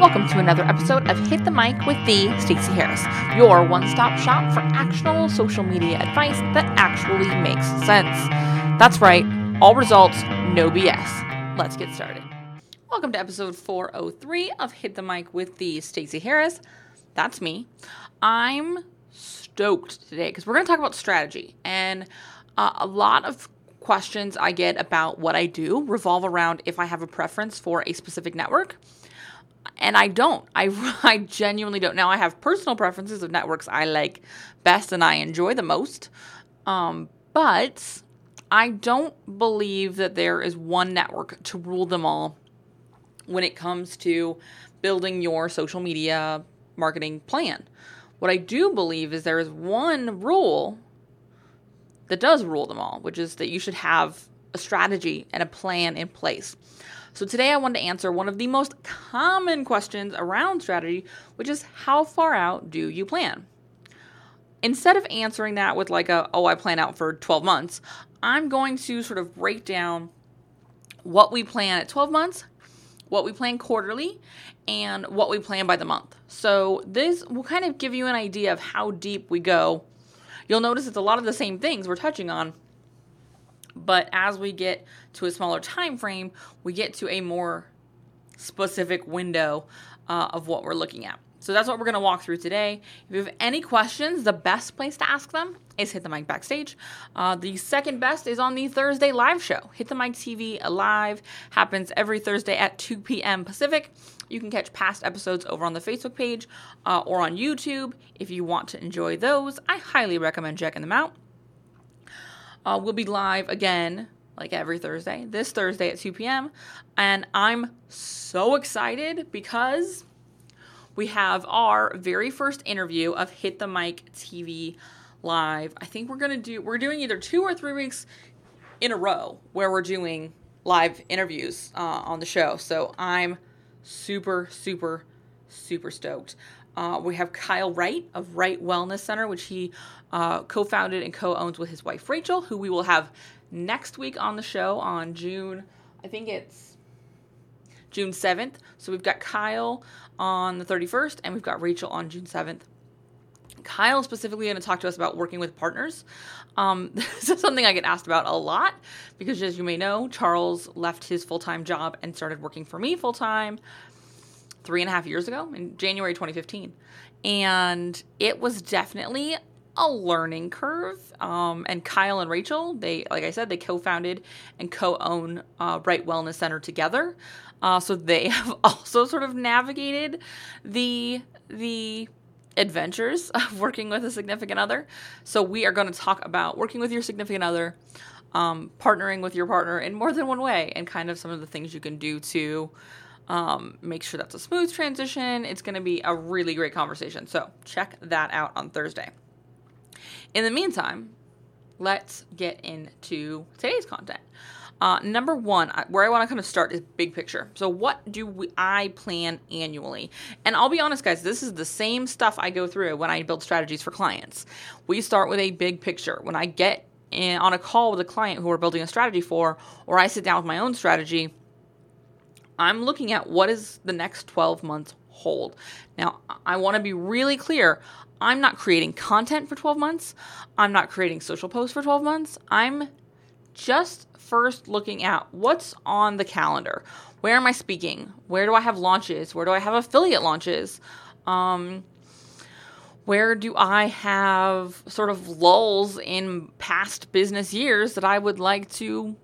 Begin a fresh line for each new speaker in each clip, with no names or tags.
Welcome to another episode of Hit the Mic with the Stacey Harris, your one-stop shop for actionable social media advice that actually makes sense. That's right, all results, no BS. Let's get started. Welcome to episode 403 of Hit the Mic with the Stacey Harris. That's me. I'm stoked today because we're going to talk about strategy and uh, a lot of questions I get about what I do revolve around if I have a preference for a specific network. And I don't. I, I genuinely don't. Now, I have personal preferences of networks I like best and I enjoy the most. Um, but I don't believe that there is one network to rule them all when it comes to building your social media marketing plan. What I do believe is there is one rule that does rule them all, which is that you should have a strategy and a plan in place. So today I want to answer one of the most common questions around strategy, which is how far out do you plan? Instead of answering that with like a oh I plan out for 12 months, I'm going to sort of break down what we plan at 12 months, what we plan quarterly, and what we plan by the month. So this will kind of give you an idea of how deep we go You'll notice it's a lot of the same things we're touching on, but as we get to a smaller time frame, we get to a more specific window uh, of what we're looking at. So that's what we're going to walk through today. If you have any questions, the best place to ask them is Hit the Mic Backstage. Uh, the second best is on the Thursday live show. Hit the Mic TV Live happens every Thursday at 2 p.m. Pacific. You can catch past episodes over on the Facebook page uh, or on YouTube. If you want to enjoy those, I highly recommend checking them out. Uh, we'll be live again, like every Thursday, this Thursday at 2 p.m. And I'm so excited because we have our very first interview of Hit the Mic TV live. I think we're going to do, we're doing either two or three weeks in a row where we're doing live interviews uh, on the show. So I'm super, super, super stoked. Uh, we have Kyle Wright of Wright Wellness Center, which he uh, co founded and co owns with his wife Rachel, who we will have next week on the show on June, I think it's June 7th. So we've got Kyle on the 31st and we've got Rachel on June 7th. Kyle specifically going to talk to us about working with partners. Um, this is something I get asked about a lot because, as you may know, Charles left his full time job and started working for me full time three and a half years ago in January 2015. And it was definitely a learning curve. Um, and Kyle and Rachel, they, like I said, they co founded and co own uh, Wright Wellness Center together. Uh, so they have also sort of navigated the the adventures of working with a significant other. So, we are going to talk about working with your significant other, um, partnering with your partner in more than one way, and kind of some of the things you can do to um, make sure that's a smooth transition. It's going to be a really great conversation. So, check that out on Thursday. In the meantime, let's get into today's content. Uh, number one, where I want to kind of start is big picture. So, what do we, I plan annually? And I'll be honest, guys, this is the same stuff I go through when I build strategies for clients. We start with a big picture. When I get in, on a call with a client who we're building a strategy for, or I sit down with my own strategy, I'm looking at what is the next 12 months hold. Now, I want to be really clear. I'm not creating content for 12 months. I'm not creating social posts for 12 months. I'm just first looking at what's on the calendar. Where am I speaking? Where do I have launches? Where do I have affiliate launches? Um, where do I have sort of lulls in past business years that I would like to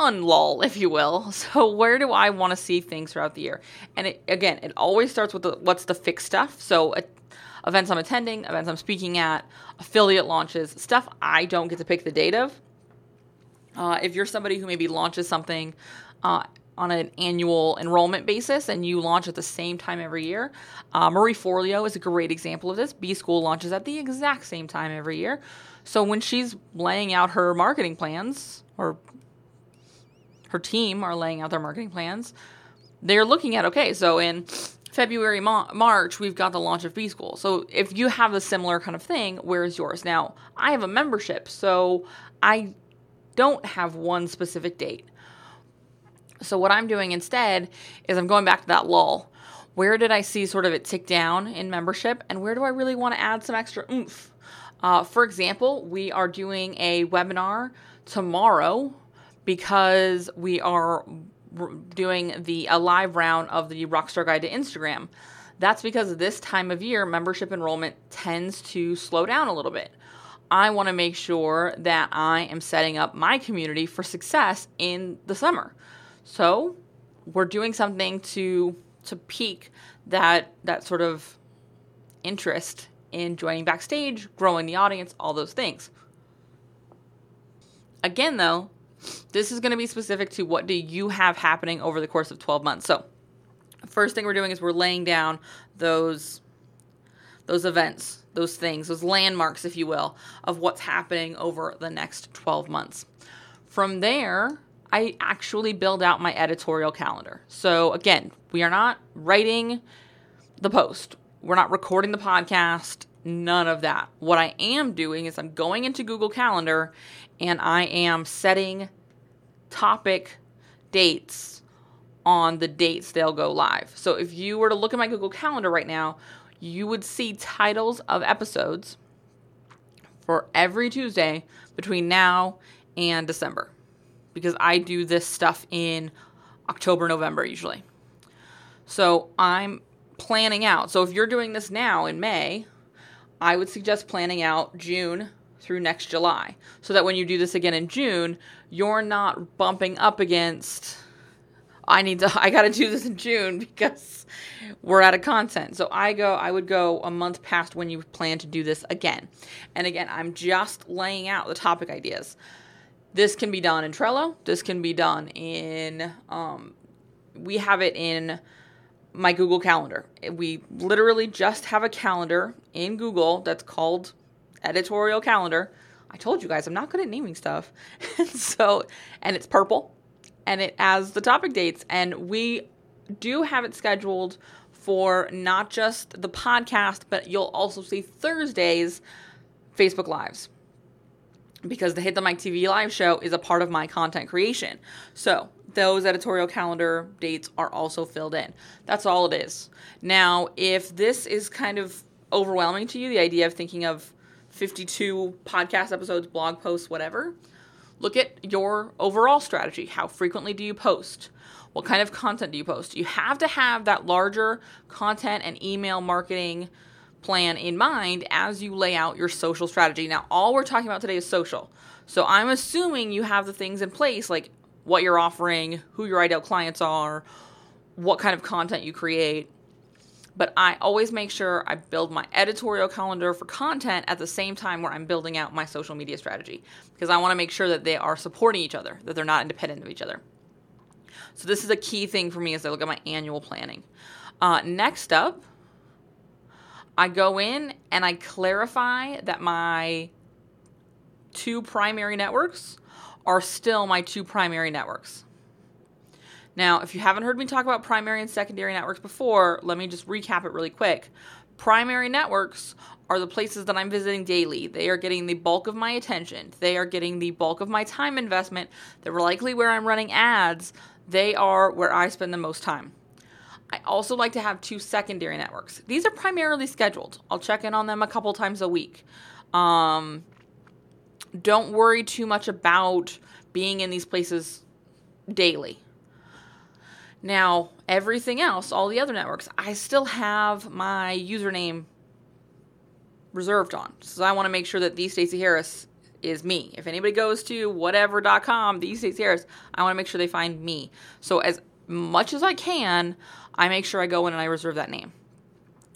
unlull, if you will? So, where do I want to see things throughout the year? And it, again, it always starts with the, what's the fixed stuff. So, uh, events I'm attending, events I'm speaking at, affiliate launches, stuff I don't get to pick the date of. Uh, if you're somebody who maybe launches something uh, on an annual enrollment basis and you launch at the same time every year, uh, Marie Forleo is a great example of this. B School launches at the exact same time every year. So when she's laying out her marketing plans, or her team are laying out their marketing plans, they're looking at okay, so in February, March, we've got the launch of B School. So if you have a similar kind of thing, where's yours? Now, I have a membership, so I don't have one specific date. So, what I'm doing instead is I'm going back to that lull. where did I see sort of it tick down in membership and where do I really want to add some extra oomph? Uh, for example, we are doing a webinar tomorrow because we are doing the a live round of the Rockstar Guide to Instagram. That's because this time of year, membership enrollment tends to slow down a little bit. I want to make sure that I am setting up my community for success in the summer. So, we're doing something to to pique that that sort of interest in joining backstage, growing the audience, all those things. Again, though, this is going to be specific to what do you have happening over the course of 12 months. So, first thing we're doing is we're laying down those those events, those things, those landmarks if you will, of what's happening over the next 12 months. From there, I actually build out my editorial calendar. So, again, we are not writing the post. We're not recording the podcast, none of that. What I am doing is I'm going into Google Calendar and I am setting topic dates on the dates they'll go live. So if you were to look at my Google Calendar right now, you would see titles of episodes for every Tuesday between now and December because I do this stuff in October, November usually. So I'm planning out. So if you're doing this now in May, I would suggest planning out June through next July so that when you do this again in June, you're not bumping up against I need to I got to do this in June because we're out of content. So I go I would go a month past when you plan to do this again. And again, I'm just laying out the topic ideas. This can be done in Trello. This can be done in um, we have it in my Google Calendar. We literally just have a calendar in Google that's called editorial calendar. I told you guys I'm not good at naming stuff. and so, and it's purple and it has the topic dates. And we do have it scheduled for not just the podcast, but you'll also see Thursdays Facebook Lives because the Hit the Mic TV live show is a part of my content creation. So those editorial calendar dates are also filled in. That's all it is. Now, if this is kind of overwhelming to you, the idea of thinking of 52 podcast episodes, blog posts, whatever, look at your overall strategy. How frequently do you post? What kind of content do you post? You have to have that larger content and email marketing plan in mind as you lay out your social strategy. Now, all we're talking about today is social. So I'm assuming you have the things in place like what you're offering, who your ideal clients are, what kind of content you create. But I always make sure I build my editorial calendar for content at the same time where I'm building out my social media strategy because I want to make sure that they are supporting each other, that they're not independent of each other. So, this is a key thing for me as I look at my annual planning. Uh, next up, I go in and I clarify that my two primary networks are still my two primary networks. Now, if you haven't heard me talk about primary and secondary networks before, let me just recap it really quick. Primary networks are the places that I'm visiting daily. They are getting the bulk of my attention. They are getting the bulk of my time investment. They're likely where I'm running ads. They are where I spend the most time. I also like to have two secondary networks. These are primarily scheduled. I'll check in on them a couple times a week. Um, don't worry too much about being in these places daily. Now, everything else, all the other networks, I still have my username reserved on. So I want to make sure that the Stacey Harris is me. If anybody goes to whatever.com, the Stacey Harris, I want to make sure they find me. So as much as I can, I make sure I go in and I reserve that name.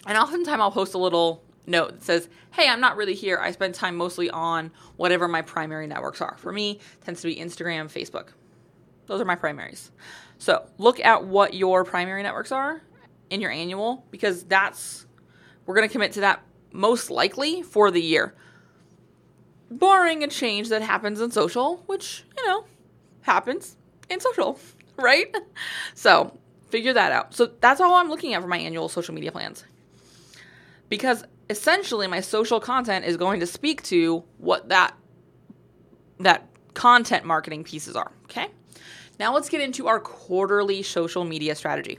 And oftentimes I'll post a little note that says, "Hey, I'm not really here. I spend time mostly on whatever my primary networks are." For me, tends to be Instagram, Facebook. Those are my primaries. So, look at what your primary networks are in your annual because that's we're going to commit to that most likely for the year. Barring a change that happens in social, which, you know, happens in social, right? So, figure that out. So, that's all I'm looking at for my annual social media plans. Because essentially my social content is going to speak to what that that content marketing pieces are, okay? Now let's get into our quarterly social media strategy.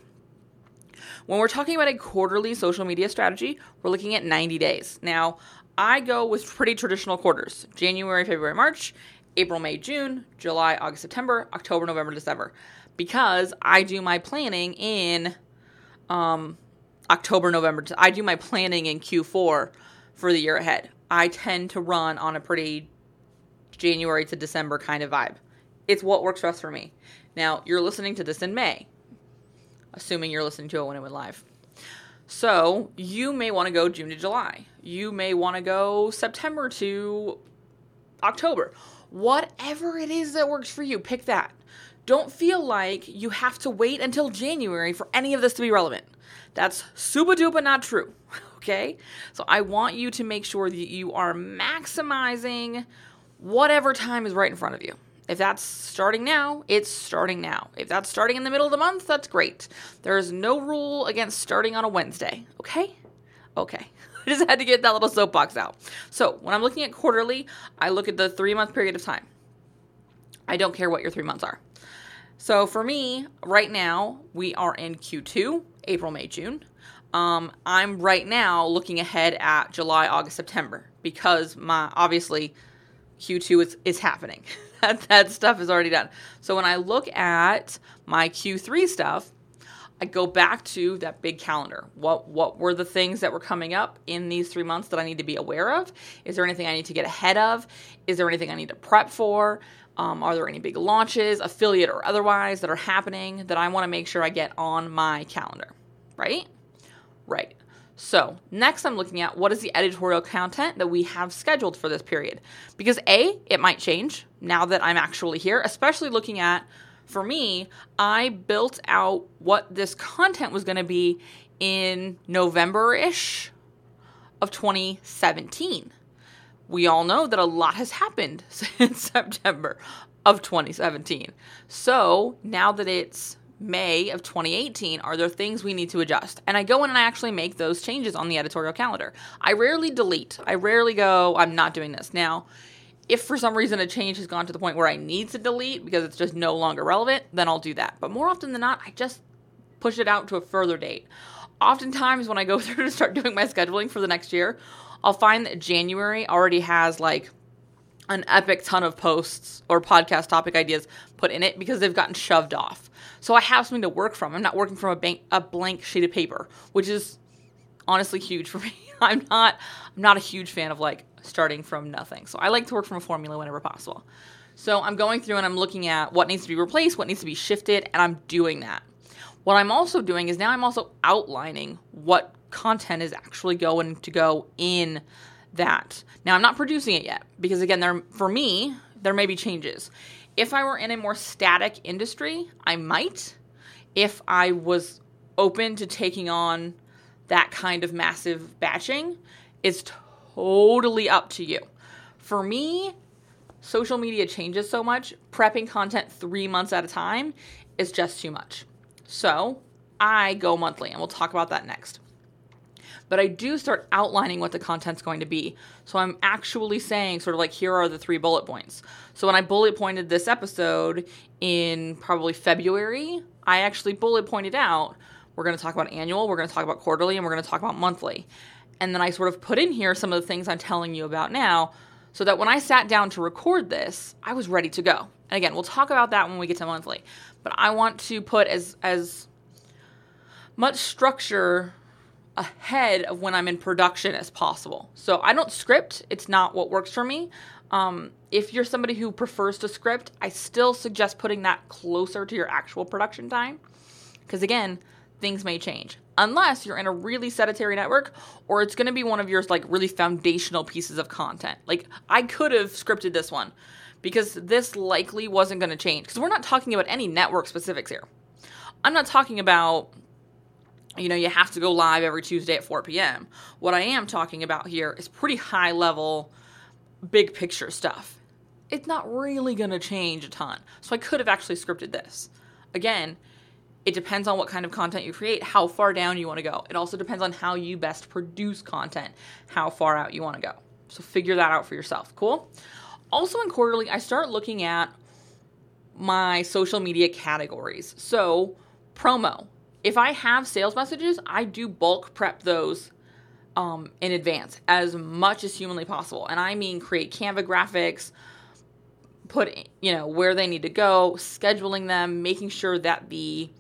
When we're talking about a quarterly social media strategy, we're looking at 90 days. Now, I go with pretty traditional quarters January, February, March, April, May, June, July, August, September, October, November, December. Because I do my planning in um, October, November. I do my planning in Q4 for the year ahead. I tend to run on a pretty January to December kind of vibe. It's what works best for me. Now, you're listening to this in May, assuming you're listening to it when it went live. So, you may want to go June to July. You may want to go September to October. Whatever it is that works for you, pick that. Don't feel like you have to wait until January for any of this to be relevant. That's super duper not true. Okay? So I want you to make sure that you are maximizing whatever time is right in front of you. If that's starting now, it's starting now. If that's starting in the middle of the month, that's great. There is no rule against starting on a Wednesday. Okay? Okay. I just had to get that little soapbox out. So when I'm looking at quarterly, I look at the three month period of time. I don't care what your three months are. So for me, right now, we are in Q2, April, May, June. Um, I'm right now looking ahead at July, August, September because my obviously Q2 is, is happening. that, that stuff is already done. So when I look at my Q3 stuff, I go back to that big calendar. What what were the things that were coming up in these three months that I need to be aware of? Is there anything I need to get ahead of? Is there anything I need to prep for? Um, are there any big launches, affiliate or otherwise, that are happening that I want to make sure I get on my calendar? Right? Right. So, next I'm looking at what is the editorial content that we have scheduled for this period. Because A, it might change now that I'm actually here, especially looking at, for me, I built out what this content was going to be in November ish of 2017 we all know that a lot has happened since September of 2017. So now that it's May of 2018, are there things we need to adjust? And I go in and I actually make those changes on the editorial calendar. I rarely delete, I rarely go, I'm not doing this. Now, if for some reason a change has gone to the point where I need to delete because it's just no longer relevant, then I'll do that. But more often than not, I just push it out to a further date. Oftentimes, when I go through to start doing my scheduling for the next year, I'll find that January already has like an epic ton of posts or podcast topic ideas put in it because they've gotten shoved off. So I have something to work from. I'm not working from a, bank, a blank sheet of paper, which is honestly huge for me. I'm not I'm not a huge fan of like starting from nothing. So I like to work from a formula whenever possible. So I'm going through and I'm looking at what needs to be replaced, what needs to be shifted, and I'm doing that. What I'm also doing is now I'm also outlining what content is actually going to go in that. Now, I'm not producing it yet because, again, there for me, there may be changes. If I were in a more static industry, I might. If I was open to taking on that kind of massive batching, it's totally up to you. For me, social media changes so much, prepping content three months at a time is just too much. So I go monthly, and we'll talk about that next but I do start outlining what the content's going to be. So I'm actually saying, sort of like, here are the three bullet points. So when I bullet pointed this episode in probably February, I actually bullet pointed out we're going to talk about annual, we're going to talk about quarterly, and we're going to talk about monthly. And then I sort of put in here some of the things I'm telling you about now so that when I sat down to record this, I was ready to go. And again, we'll talk about that when we get to monthly. But I want to put as as much structure ahead of when I'm in production as possible. So I don't script, it's not what works for me. Um, if you're somebody who prefers to script, I still suggest putting that closer to your actual production time. Because again, things may change. Unless you're in a really sedentary network or it's going to be one of your like really foundational pieces of content. Like I could have scripted this one because this likely wasn't going to change because we're not talking about any network specifics here. I'm not talking about you know, you have to go live every Tuesday at 4 p.m. What I am talking about here is pretty high level, big picture stuff. It's not really going to change a ton. So I could have actually scripted this. Again, it depends on what kind of content you create, how far down you want to go. It also depends on how you best produce content, how far out you want to go. So figure that out for yourself. Cool? Also, in quarterly, I start looking at my social media categories. So, promo if I have sales messages, I do bulk prep those um, in advance as much as humanly possible. And I mean create Canva graphics, put you know where they need to go, scheduling them, making sure that the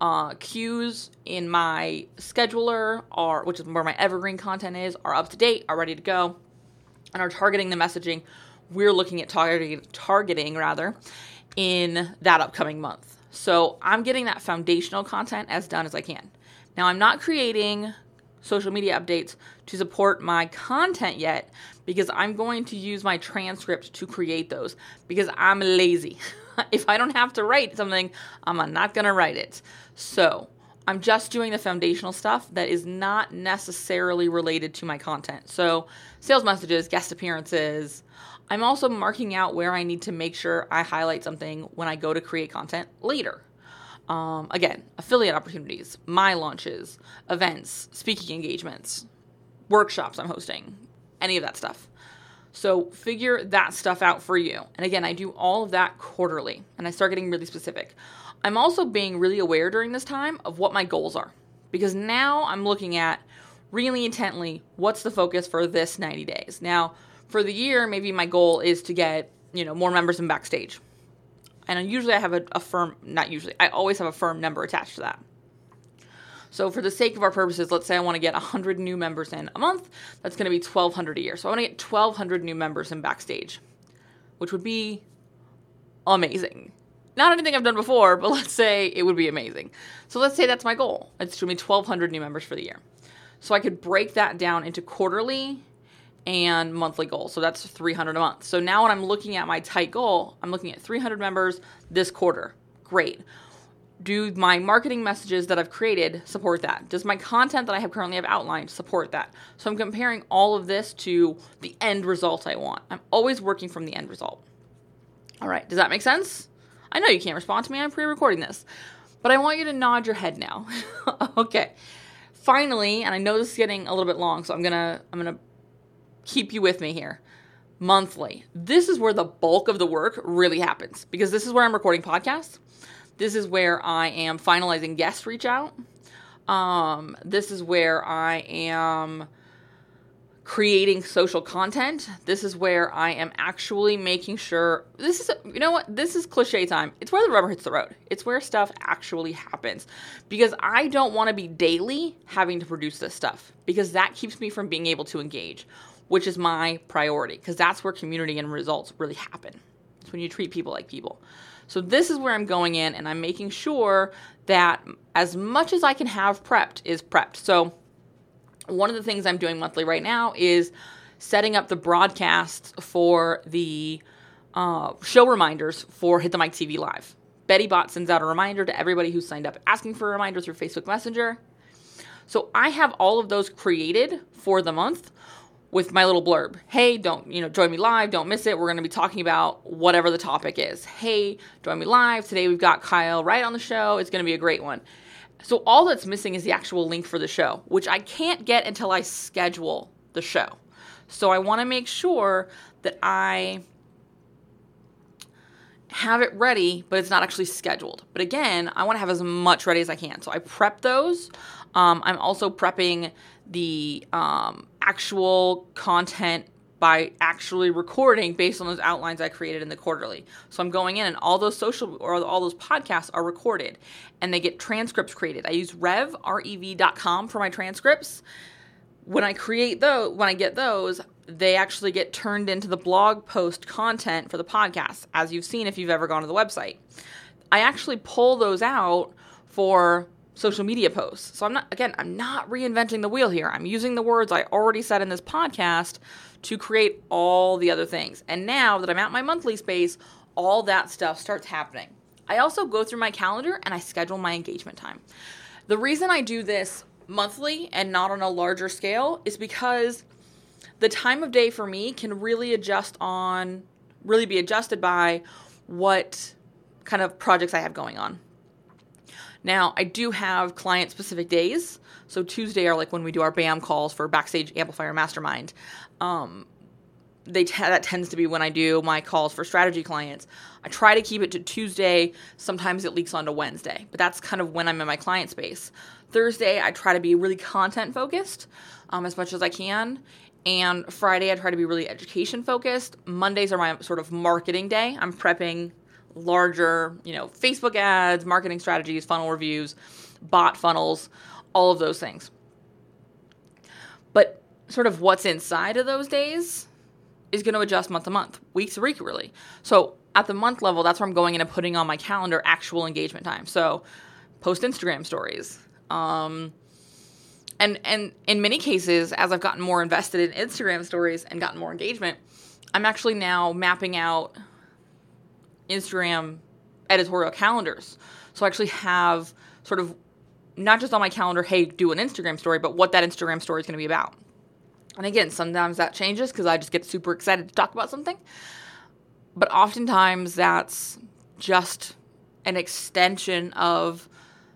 uh, cues in my scheduler are, which is where my evergreen content is, are up to date, are ready to go, and are targeting the messaging we're looking at targeting, targeting rather in that upcoming month. So I'm getting that foundational content as done as I can. Now I'm not creating social media updates to support my content yet because I'm going to use my transcript to create those because I'm lazy. if I don't have to write something, I'm not going to write it. So, I'm just doing the foundational stuff that is not necessarily related to my content. So, sales messages, guest appearances. I'm also marking out where I need to make sure I highlight something when I go to create content later. Um, again, affiliate opportunities, my launches, events, speaking engagements, workshops I'm hosting, any of that stuff. So figure that stuff out for you. And again, I do all of that quarterly and I start getting really specific. I'm also being really aware during this time of what my goals are because now I'm looking at really intently what's the focus for this 90 days. Now, for the year, maybe my goal is to get, you know, more members in backstage and usually I have a, a firm, not usually, I always have a firm number attached to that. So for the sake of our purposes, let's say I want to get 100 new members in a month. That's going to be 1,200 a year. So I want to get 1,200 new members in Backstage, which would be amazing. Not anything I've done before, but let's say it would be amazing. So let's say that's my goal. It's to be 1,200 new members for the year. So I could break that down into quarterly and monthly goal. So that's 300 a month. So now when I'm looking at my tight goal, I'm looking at 300 members this quarter. Great. Do my marketing messages that I've created support that? Does my content that I have currently have outlined support that? So I'm comparing all of this to the end result I want. I'm always working from the end result. All right, does that make sense? I know you can't respond to me. I'm pre-recording this. But I want you to nod your head now. okay. Finally, and I know this is getting a little bit long, so I'm going to I'm going to keep you with me here. Monthly. This is where the bulk of the work really happens because this is where I'm recording podcasts. This is where I am finalizing guest reach out. Um, this is where I am creating social content. This is where I am actually making sure this is you know what this is cliche time. It's where the rubber hits the road. It's where stuff actually happens because I don't want to be daily having to produce this stuff because that keeps me from being able to engage which is my priority because that's where community and results really happen. It's when you treat people like people. So this is where I'm going in and I'm making sure that as much as I can have prepped is prepped. So one of the things I'm doing monthly right now is setting up the broadcasts for the uh, show reminders for Hit the Mic TV Live. Betty Bot sends out a reminder to everybody who's signed up asking for a reminder through Facebook Messenger. So I have all of those created for the month with my little blurb. Hey, don't, you know, join me live, don't miss it. We're going to be talking about whatever the topic is. Hey, join me live. Today we've got Kyle Wright on the show. It's going to be a great one. So all that's missing is the actual link for the show, which I can't get until I schedule the show. So I want to make sure that I have it ready, but it's not actually scheduled. But again, I want to have as much ready as I can. So I prep those. Um, I'm also prepping the um, actual content by actually recording based on those outlines I created in the quarterly. So I'm going in and all those social or all those podcasts are recorded and they get transcripts created. I use rev, R-E-V.com for my transcripts. When I create those, when I get those, they actually get turned into the blog post content for the podcast, as you've seen if you've ever gone to the website. I actually pull those out for social media posts. So I'm not, again, I'm not reinventing the wheel here. I'm using the words I already said in this podcast to create all the other things. And now that I'm at my monthly space, all that stuff starts happening. I also go through my calendar and I schedule my engagement time. The reason I do this monthly and not on a larger scale is because the time of day for me can really adjust on, really be adjusted by what kind of projects I have going on. Now, I do have client specific days. So Tuesday are like when we do our BAM calls for Backstage Amplifier Mastermind. Um, they t- that tends to be when I do my calls for strategy clients. I try to keep it to Tuesday. Sometimes it leaks onto Wednesday, but that's kind of when I'm in my client space. Thursday, I try to be really content focused um, as much as I can. And Friday, I try to be really education focused. Mondays are my sort of marketing day. I'm prepping larger, you know, Facebook ads, marketing strategies, funnel reviews, bot funnels, all of those things. But sort of what's inside of those days is going to adjust month to month, week to week, really. So at the month level, that's where I'm going in and putting on my calendar actual engagement time. So post Instagram stories. Um, and and in many cases, as I've gotten more invested in Instagram stories and gotten more engagement, I'm actually now mapping out Instagram editorial calendars. So I actually have sort of not just on my calendar, hey, do an Instagram story, but what that Instagram story is going to be about. And again, sometimes that changes because I just get super excited to talk about something. But oftentimes that's just an extension of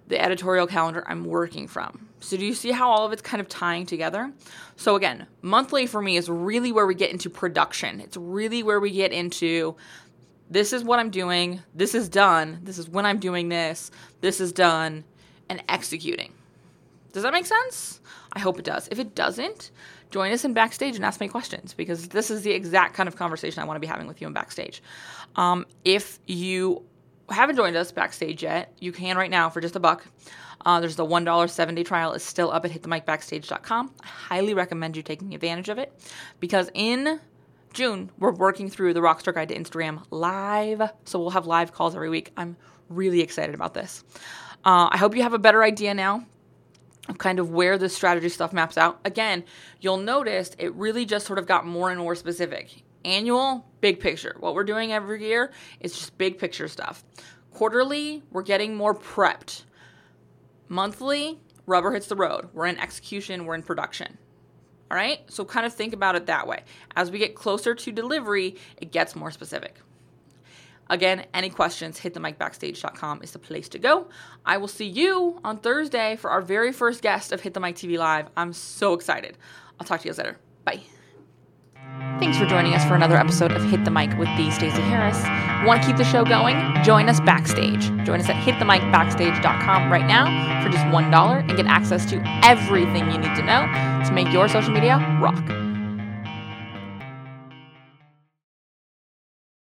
the editorial calendar I'm working from. So, do you see how all of it's kind of tying together? So, again, monthly for me is really where we get into production. It's really where we get into this is what I'm doing, this is done, this is when I'm doing this, this is done, and executing. Does that make sense? I hope it does. If it doesn't, join us in backstage and ask me questions because this is the exact kind of conversation I want to be having with you in backstage. Um, if you haven't joined us backstage yet, you can right now for just a buck. Uh, there's the $1 seven day trial is still up at hitthemicbackstage.com. I highly recommend you taking advantage of it because in June, we're working through the Rockstar Guide to Instagram live. So we'll have live calls every week. I'm really excited about this. Uh, I hope you have a better idea now of kind of where this strategy stuff maps out. Again, you'll notice it really just sort of got more and more specific. Annual, big picture. What we're doing every year is just big picture stuff. Quarterly, we're getting more prepped. Monthly, rubber hits the road. We're in execution, we're in production. All right? So kind of think about it that way. As we get closer to delivery, it gets more specific. Again, any questions, hit the hitthemicbackstage.com is the place to go. I will see you on Thursday for our very first guest of Hit the Mic TV Live. I'm so excited. I'll talk to you guys later. Bye. Thanks for joining us for another episode of Hit the Mic with the Stacey Harris. Want to keep the show going? Join us backstage. Join us at hitthemicbackstage.com right now for just $1 and get access to everything you need to know to make your social media rock.